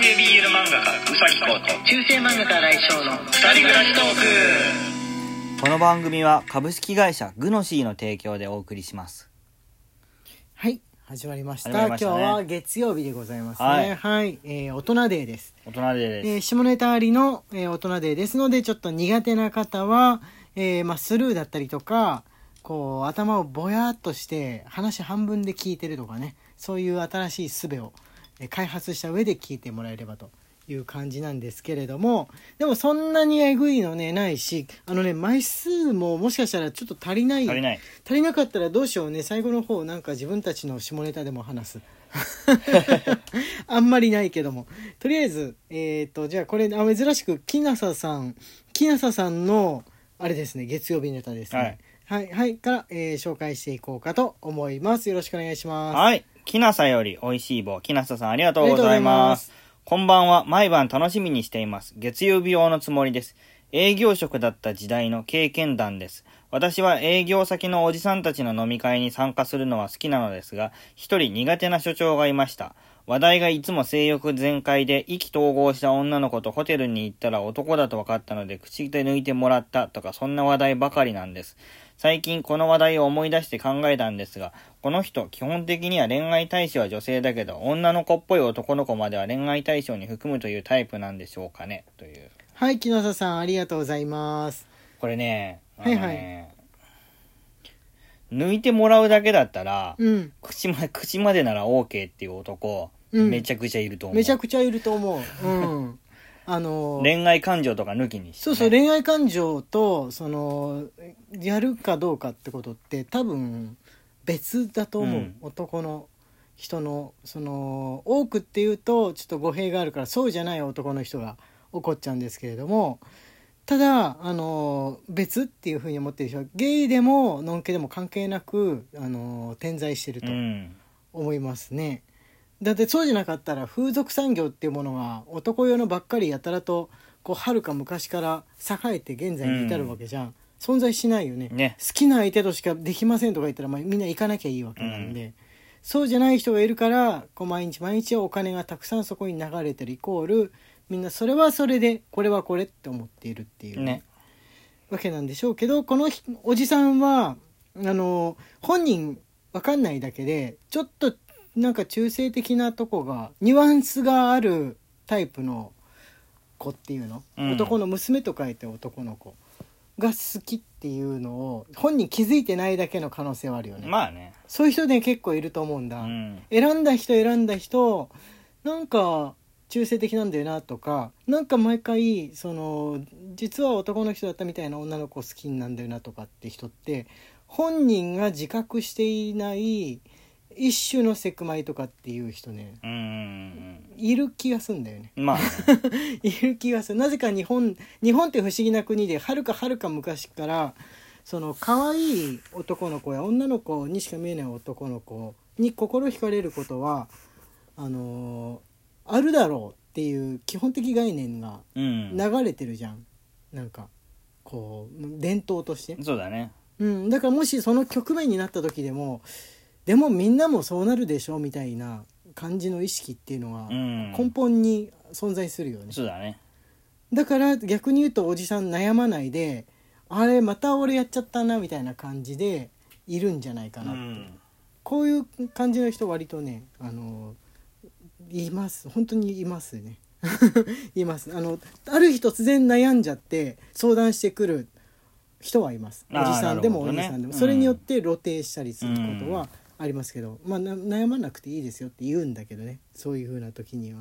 系 BL 漫画家うさぎこと中世漫画家来翔の二人暮らしトーク。この番組は株式会社グノシーの提供でお送りします。はい始まりました。始まりましたね。今日は月曜日でございますね。はい。はい、えー大人デーです、大人でです。えー下ネタありの、えー大人デーですのでちょっと苦手な方は、えーまあ、スルーだったりとかこう頭をぼやっとして話半分で聞いてるとかね。そういう新しい術を、えー開発した上で聞いてもらえればという感じなんですけれどもでもそんなにえぐいのねないしあのね枚数ももしかしたらちょっと足りない足りない。足りなかったらどうしようね。最後の方なんか自分たちの下ネタでも話す。あんまりないけども。とりあえずえっ、とじゃあこれあ珍しくきなささんきなささんのあれですね月曜日ネタですね。はい。はい、から、えー紹介していこうかと思います。よろしくお願いします。はい。きなさより美味しい棒。きなささんありがとうござい。ますこんばんは。毎晩楽しみにしています。月曜日用のつもりです。営業職だった時代の経験談です。私は営業先のおじさんたちの飲み会に参加するのは好きなのですが、一人苦手な所長がいました。話題がいつも性欲全開で意気投合した女の子とホテルに行ったら男だと分かったので口で抜いてもらったとかそんな話題ばかりなんです。最近この話題を思い出して考えたんですが、この人基本的には恋愛対象は女性だけど女の子っぽい男の子までは恋愛対象に含むというタイプなんでしょうかねという。はいきなささんありがとうございます。これね、はいはい。抜いてもらうだけだったら、うん。口ま口までなら OK っていう男、うん。めちゃくちゃいると思う。めちゃくちゃいると思う。うんあの恋愛感情とか抜きにして、そうそう恋愛感情とそのやるかどうかってことって多分別だと思う、うん男の人のその多くっていうとちょっと語弊があるからそうじゃない男の人が怒っちゃうんですけれどもただあの別っていうふうに思ってる人はゲイでもノンケでも関係なくあの点在してるとうん。思いますね。だってそうじゃなかったら風俗産業っていうものが男用のばっかりやたらとこう遥か昔から栄えて現在に至るわけじゃん、存在しないよね。ね。好きな相手としかできませんとか言ったら、まあ、みんな行かなきゃいいわけなんで、そうじゃない人がいるからこう毎日毎日お金がたくさんそこに流れてるイコールみんなそれはそれでこれはこれって思っているっていう。ね。わけなんでしょうけどこのひおじさんはあの本人わかんないだけでちょっとなんか中性的なとこがニュアンスがあるタイプの子っていうの、うん男の娘と書いて男の子が好きっていうのを本人気づいてないだけの可能性はあるよね、まあね。そういう人ね結構いると思うんだ、うん。選んだ人選んだ人なんか中性的なんだよなとかなんか毎回その実は男の人だったみたいな女の子好きなんだよなとかって人って本人が自覚していない一種のセクマイとかっていう人ね。うんうんいる気がすんだよね。うん。まあね、いる気がする。なぜか日本日本って不思議な国ではるかはるか昔からその可愛い男の子や女の子にしか見えない男の子に心惹かれることはあのーあるだろうっていう基本的概念がうん。流れてるじゃん。なんかこう伝統として、そうだね。うん、だからもしその局面になった時でもでもみんなもそうなるでしょみたいな感じの意識っていうのがうん。根本に存在するよね、そうだね。だから逆に言うとおじさん悩まないであれまた俺やっちゃったなみたいな感じでいるんじゃないかなって、うん。こういう感じの人割とねあのいます。本当にいますね。います。あのある日突然悩んじゃって相談してくる人はいます。おじさんでもおじさんでも、うんそれによって露呈したりすることはありますけど、まあな悩まなくていいですよって言うんだけどね。そういう風な時には。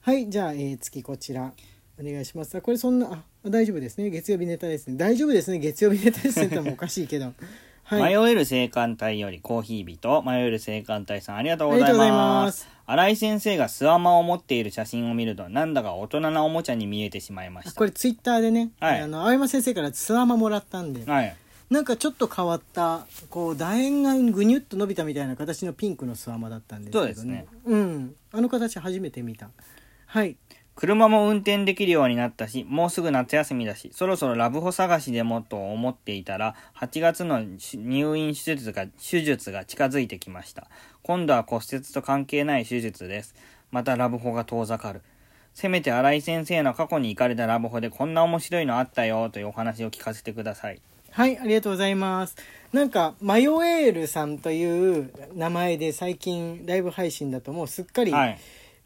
はいじゃあ、えー次こちら。お願いします。あこれそんなあ大丈夫ですね。月曜日ネタですね。大丈夫ですね。月曜日ネタですねってのもおかしいけど。はい。迷える青函隊よりコーヒー人迷える青函隊さんありがとうございまます。す新井先生がスワマを持っている写真を見るとなんだか大人なおもちゃに見えてしまいました。あこれツイッターでね、はい。あの青山先生からツアーマもらったんで。はいなんかちょっと変わったこう楕円がぐにゅっと伸びたみたいな形のピンクのスワマだったんですけどねそうですねうんあの形初めて見たはい車も運転できるようになったし、もうすぐ夏休みだし、そろそろラブホ探しでもと思っていたら、8月の入院手術が、手術が近づいてきました。今度は骨折と関係ない手術です。またラブホが遠ざかる。せめて新井先生の過去に行かれたラブホでこんな面白いのあったよというお話を聞かせてください。はい、ありがとうございます。なんか、マヨエールさんという名前で最近ライブ配信だともうすっかりはい。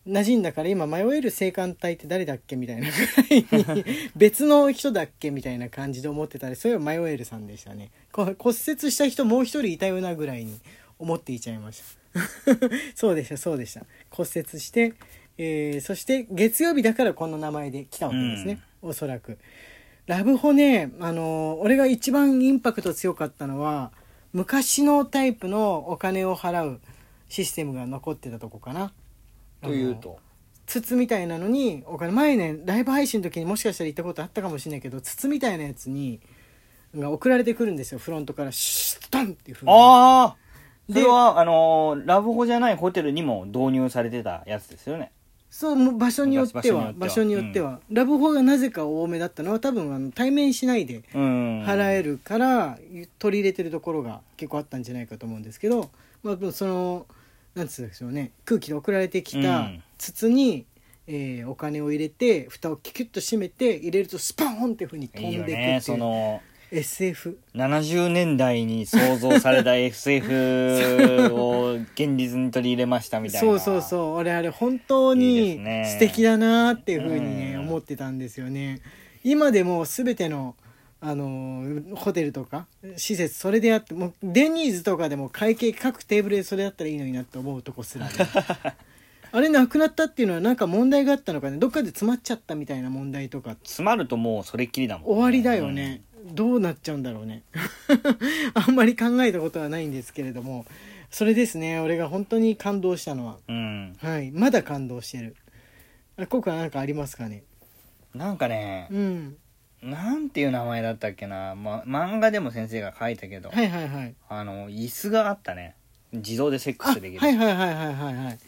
馴染んだから今、マヨエール生還隊って誰だっけみたいなぐらいに、別の人だっけみたいな感じで思ってたら、それはマヨエールさんでしたね。こ骨折した人もう一人いたようなぐらいに思っていちゃいました。そうでした、そうでした。骨折して、えーそして月曜日だからこの名前で来たわけですね、おそらく。ラブホね、あのー俺が一番インパクト強かったのは、昔のタイプのお金を払うシステムが残ってたとこかな。というと？筒みたいなのにお金前ねライブ配信の時にもしかしたら行ったことあったかもしれないけど筒みたいなやつにが送られてくるんですよフロントからシュッタンっていうふうにああそでれは、あのーラブホじゃないホテルにも導入されてたやつですよね。そう場所によっては場場所所によっててははラブホがなぜか多めだったのは多分あの対面しないでうん。払えるから取り入れてるところが結構あったんじゃないかと思うんですけど、まあ、そのなんつうんでしょうね。空気で送られてきたうん。筒に、えーお金を入れて蓋をキュキュッと閉めて入れるとスポーンっていうふうに飛んいいでいくっていう。よね。SF 70年代に創造された SF を現実に取り入れましたみたいな。そうそうそう。俺あれ本当に素敵だなっていうふうにねうん。思ってたんですよね。今でも全てのあのホテルとか施設それでやってもうデニーズとかでも会計各テーブルでそれだったらいいのになって思うとこすらね。あれなくなったっていうのはなんか問題があったのかね。どっかで詰まっちゃったみたいな問題とか。詰まるともうそれっきりだもん、終わりだよね、どうなっちゃうんだろうね。あんまり考えたことはないんですけれども。それですね。俺が本当に感動したのは。うん。うん。はい。まだ感動してる。あ今回なんかありますかね？なんかね、うん。なんていう名前だったっけな、ま、漫画でも先生が書いたけど、はいはいはい。あの、椅子があったね。自動でセックあスできる。はいはいはいはいはいはい。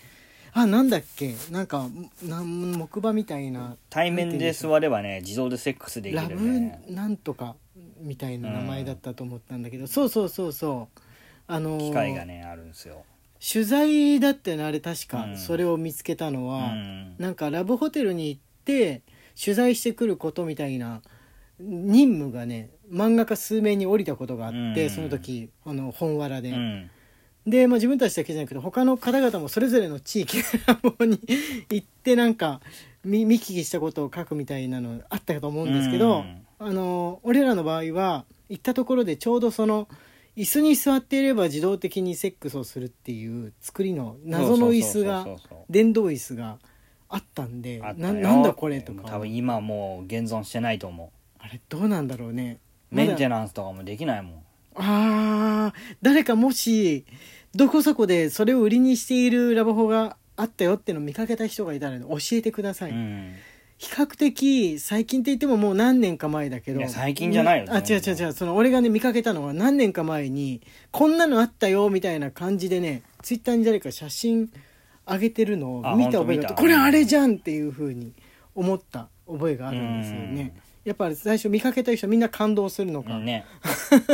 あなんだっけ？なんかなん木馬みたいな。対面で座ればね、自動でセックスできラるね。ブなんとかみたいな名前だったと思ったんだけど、そうそうそうそうあのー機械がね、あるんですよ。取材だったよねあれ確か、うんそれを見つけたのうは、ん。なんかラブホテルに行って取材してくることみたいな任務がね漫画家数名に降りたことがあって、うんその時あの本わらで、うん。で、まあ、自分たちだけじゃなくて他の方々もそれぞれの地域に 行ってなんか見見聞きしたことを書くみたいなのあったかと思うんですけど、うんあの俺らの場合は行ったところでちょうどその椅子に座っていれば自動的にセックスをするっていう作りの謎の椅子が電動椅子があったんであったよ。ななんだこれとか。多分今もう現存してないと思あれどうなんだろうね。うメンテナナンスとかもできないもん。あー誰かもしどこそこでそれを売りにしているラブホがあったよっていうのを見かけた人がいたら教えてください、うん比較的最近って言ってももう何年か前だけど。いや最近じゃないよあ違う違う違う。その俺がね見かけたのは何年か前にこんなのあったよみたいな感じでねツイッターに誰か写真上げてるのをあ見た覚えがこれあれじゃんっていうふうに思った覚えがあるんですよね。やっぱり最初見かけた人みんな感動するのか、うんね。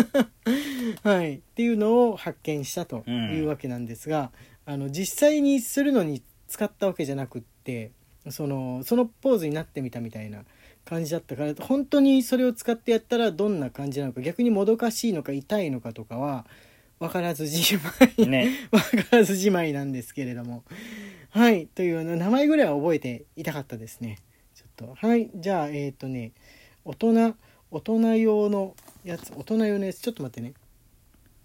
はい、っていうのを発見したというわけなんですが、あの実際にするのに使ったわけじゃなくってそのそのポーズになってみたみたいな感じだったから本当にそれを使ってやったらどんな感じなのか逆にもどかしいのか痛いのかとかは分からずじまい、ね。分からずじまいなんですけれども。はいという名前ぐらいは覚えていたかったですね。ちょっと。はいじゃあえっ、とね大人大人用のやつ大人用のやつちょっと待ってね。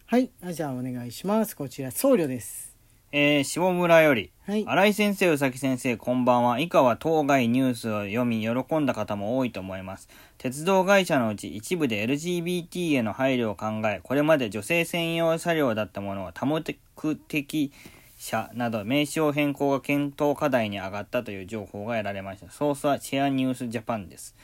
はいあじゃあお願いします。こちら僧侶ですえー、下村よりはい新井先生、宇崎先生、こんばんは。以下は当該ニュースを読み、喜んだ方も多いと思います。鉄道会社のうち一部で LGBT への配慮を考え、これまで女性専用車両だったものが多目的車など名称変更が検討課題に上がったという情報が得られました。ソースはシェアニュースジャパンです。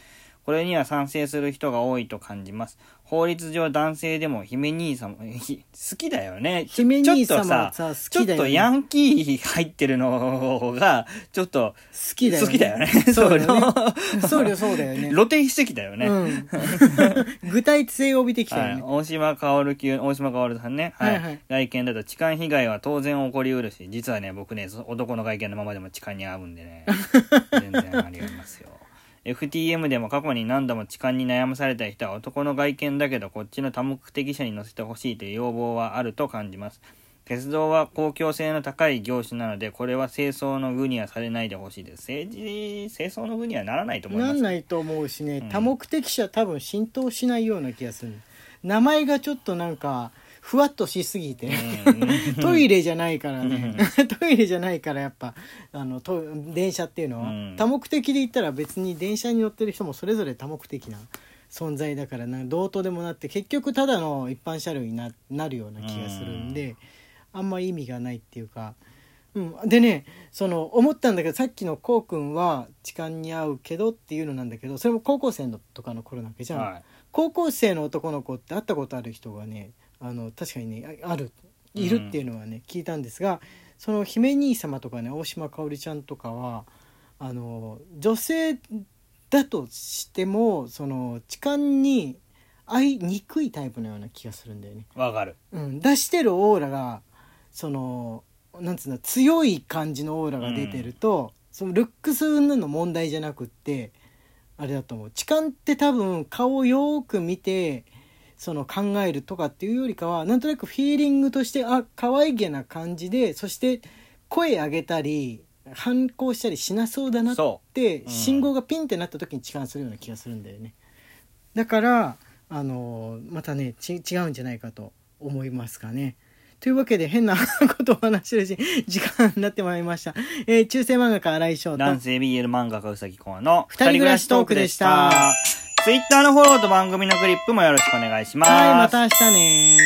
これには賛成する人が多いと感じます。法律上男性でも姫兄様、ひ好きだよね。ちょ姫兄様ちょっとさ、さ好ちょっきだよねとヤンキー入ってるのが、ちょっと好きだよね。好きだよね。そうだよねそ。そうよ、そうだよね。露呈してきたよね。うん。具体性を帯びてきたはい、よね。大島薫級、大島薫さんね。はい。はいはい外見だと痴漢被害は当然起こりうるし、実はね、僕ね、そ男の外見のままでも痴漢に遭うんでね、全然ありますよ。FTM でも過去に何度も痴漢に悩まされた人は男の外見だけどこっちの多目的者に乗せてほしいという要望はあると感じます。鉄道は公共性の高い業種なので、これは清掃の具にはされないでほしいです。政治、清掃の具にはならないと思います。なんないと思うしね、ん多目的者多分浸透しないような気がする。名前がちょっとなんか、ふわっとしすぎて、うん。トイレじゃないからね。トイレじゃないからやっぱ、あの、と電車っていうのは、うん。多目的で言ったら別に電車に乗ってる人もそれぞれ多目的な存在だからな、どうとでもなって、結局ただの一般車両にななるような気がするんで、あんま意味がないっていうか、うん、でねその思ったんだけどさっきのこうくんは痴漢に合うけどっていうのなんだけどそれも高校生のとかの頃なわけじゃん、はい。高校生の男の子って会ったことある人がねあの確かにねああるいるっていうのはね、聞いたんですがその姫兄様とかね大島かおりちゃんとかはあの女性だとしてもその痴漢に会いにくいタイプのような気がするんだよね。わかる。うん、出してるオーラがそのなんつうの強い感じのオーラが出てると、そのルックス云々の問題じゃなくってあれだと思う痴漢って多分顔をよーく見てその考えるとかっていうよりかはなんとなくフィーリングとしてあ可愛げな感じでそして声上げたり反抗したりしなそうだなっそてうん信号がピンってなった時に痴漢するような気がするんだよね。だからあのまたねち違うんじゃないかと思いますかね。というわけで変なことを話してるし時間になってまいりました。えー中世漫画家新井翔と男性 BL 漫画家うさぎこうの二人暮らしトークでしたツイッターのフォローと番組のクリップもよろしくお願いします。はいまた明日ね